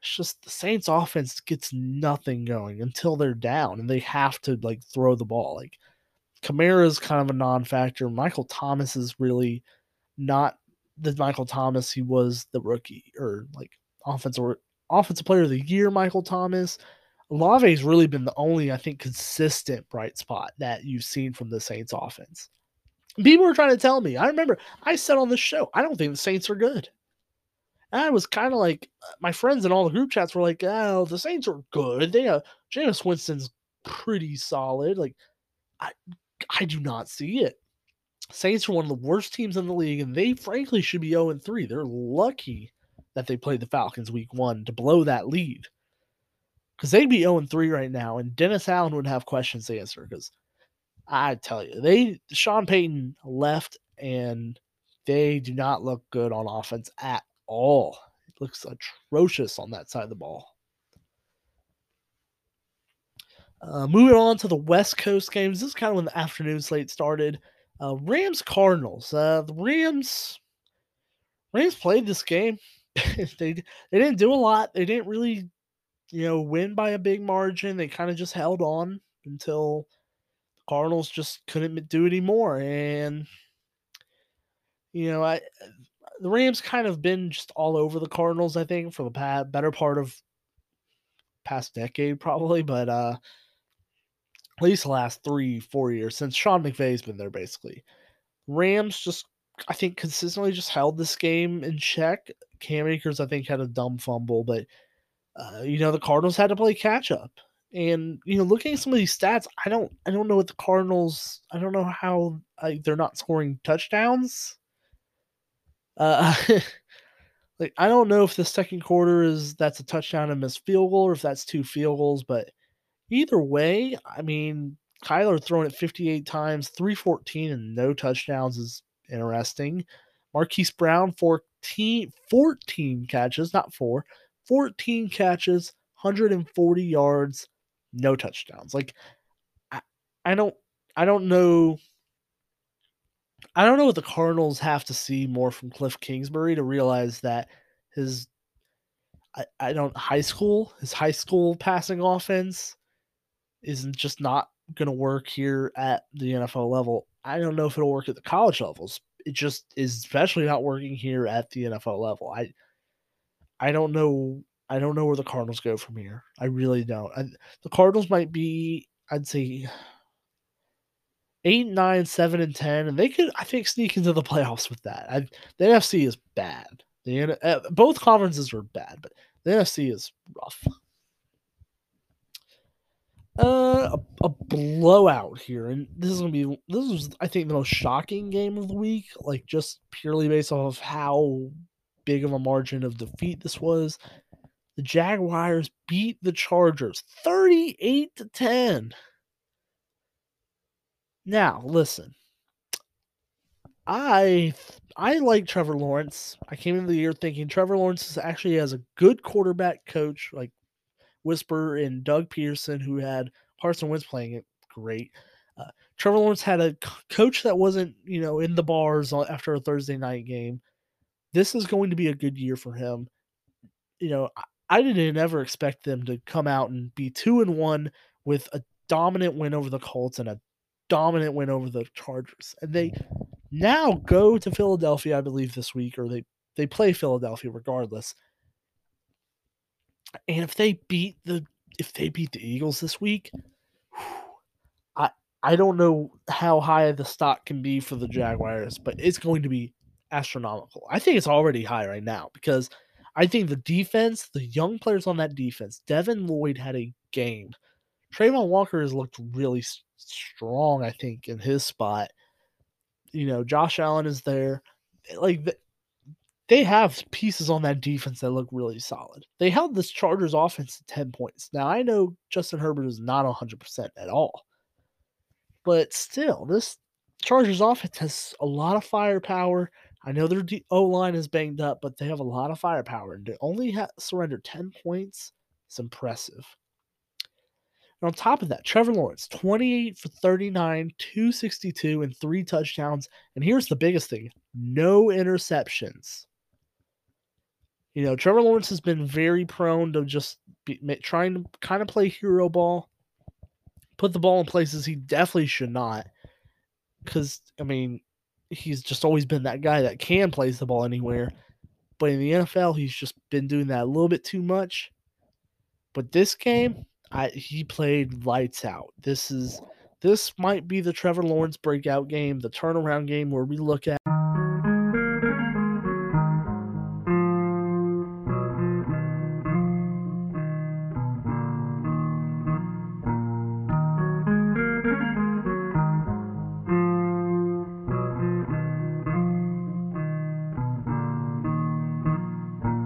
It's just the Saints offense gets nothing going until they're down and they have to like throw the ball. Like Kamara is kind of a non-factor. Michael Thomas is really not the Michael Thomas he was the rookie or like offensive offensive player of the year. Michael Thomas. Olave's really been the only, I think, consistent bright spot that you've seen from the Saints offense. People were trying to tell me. I remember I said on this show, I don't think the Saints are good. And I was kind of like, my friends in all the group chats were like, oh, the Saints are good. They, uh, Jameis Winston's pretty solid. Like, I, I do not see it. Saints are one of the worst teams in the league, and they frankly should be 0 3. They're lucky that they played the Falcons week one to blow that lead. Because they'd be 0 3 right now, and Dennis Allen would have questions to answer. Because I tell you, they Sean Payton left, and they do not look good on offense at all. It looks atrocious on that side of the ball. Uh, moving on to the West Coast games. This is kind of when the afternoon slate started. Uh, Rams Cardinals. Uh, the Rams Rams played this game. they they didn't do a lot. They didn't really, you know, win by a big margin. They kind of just held on until the Cardinals just couldn't do anymore. And you know, I the Rams kind of been just all over the Cardinals, I think, for the past, better part of past decade, probably, but uh, at least the last three, four years since Sean McVay's been there, basically. Rams just, I think, consistently just held this game in check. Cam Akers, I think, had a dumb fumble, but uh, you know the Cardinals had to play catch up. And you know, looking at some of these stats, I don't, I don't know what the Cardinals. I don't know how like, they're not scoring touchdowns uh, like I don't know if the second quarter is that's a touchdown and missed field goal or if that's two field goals, but either way, I mean, Kyler throwing it 58 times, 314 and no touchdowns is interesting. Marquise Brown 14 14 catches, not 4, 14 catches, 140 yards, no touchdowns. Like I, I don't I don't know I don't know what the Cardinals have to see more from Cliff Kingsbury to realize that his I, I don't high school his high school passing offense isn't just not going to work here at the NFL level. I don't know if it'll work at the college levels. It just is especially not working here at the NFL level. I I don't know I don't know where the Cardinals go from here. I really don't. I, the Cardinals might be I'd say eight, nine, seven, and ten, and they could, I think, sneak into the playoffs with that. I, the NFC is bad. The uh, both conferences are bad, but the NFC is rough. Uh, a, a blowout here, and this is gonna be this was I think the most shocking game of the week, like just purely based off of how big of a margin of defeat this was. The Jaguars beat the Chargers 38 to 10. Now, listen. I I like Trevor Lawrence. I came into the year thinking Trevor Lawrence actually has a good quarterback coach, like Whisper and Doug Pederson who had Carson Wentz playing it great. Uh, Trevor Lawrence had a coach that wasn't, you know, in the bars after a Thursday night game. This is going to be a good year for him. You know, I, didn't ever expect them to come out and be two and one with a dominant win over the Colts and a dominant win over the Chargers. And they now go to Philadelphia, I believe, this week, or they, they play Philadelphia regardless. And if they beat the if they beat the Eagles this week, I I don't know how high the stock can be for the Jaguars, but it's going to be astronomical. I think it's already high right now because I think the defense, the young players on that defense, Devin Lloyd had a game. Travon Walker has looked really strong, I think, in his spot. You know, Josh Allen is there. Eh, like the, they have pieces on that defense that look really solid. They held this Chargers offense to 10 points. Now, I know Justin Herbert is not 100% at all, but still, this Chargers offense has a lot of firepower. I know their O line is banged up, but they have a lot of firepower. And to only ha- surrender 10 points is impressive. And on top of that, Trevor Lawrence, 28 for 39, 262, and three touchdowns. And here's the biggest thing no interceptions. You know, Trevor Lawrence has been very prone to just be, trying to kind of play hero ball, put the ball in places he definitely should not. Because, I mean, he's just always been that guy that can place the ball anywhere. But in the NFL, he's just been doing that a little bit too much. But this game, I, he played lights out. This is this might be the Trevor Lawrence breakout game, the turnaround game where we look at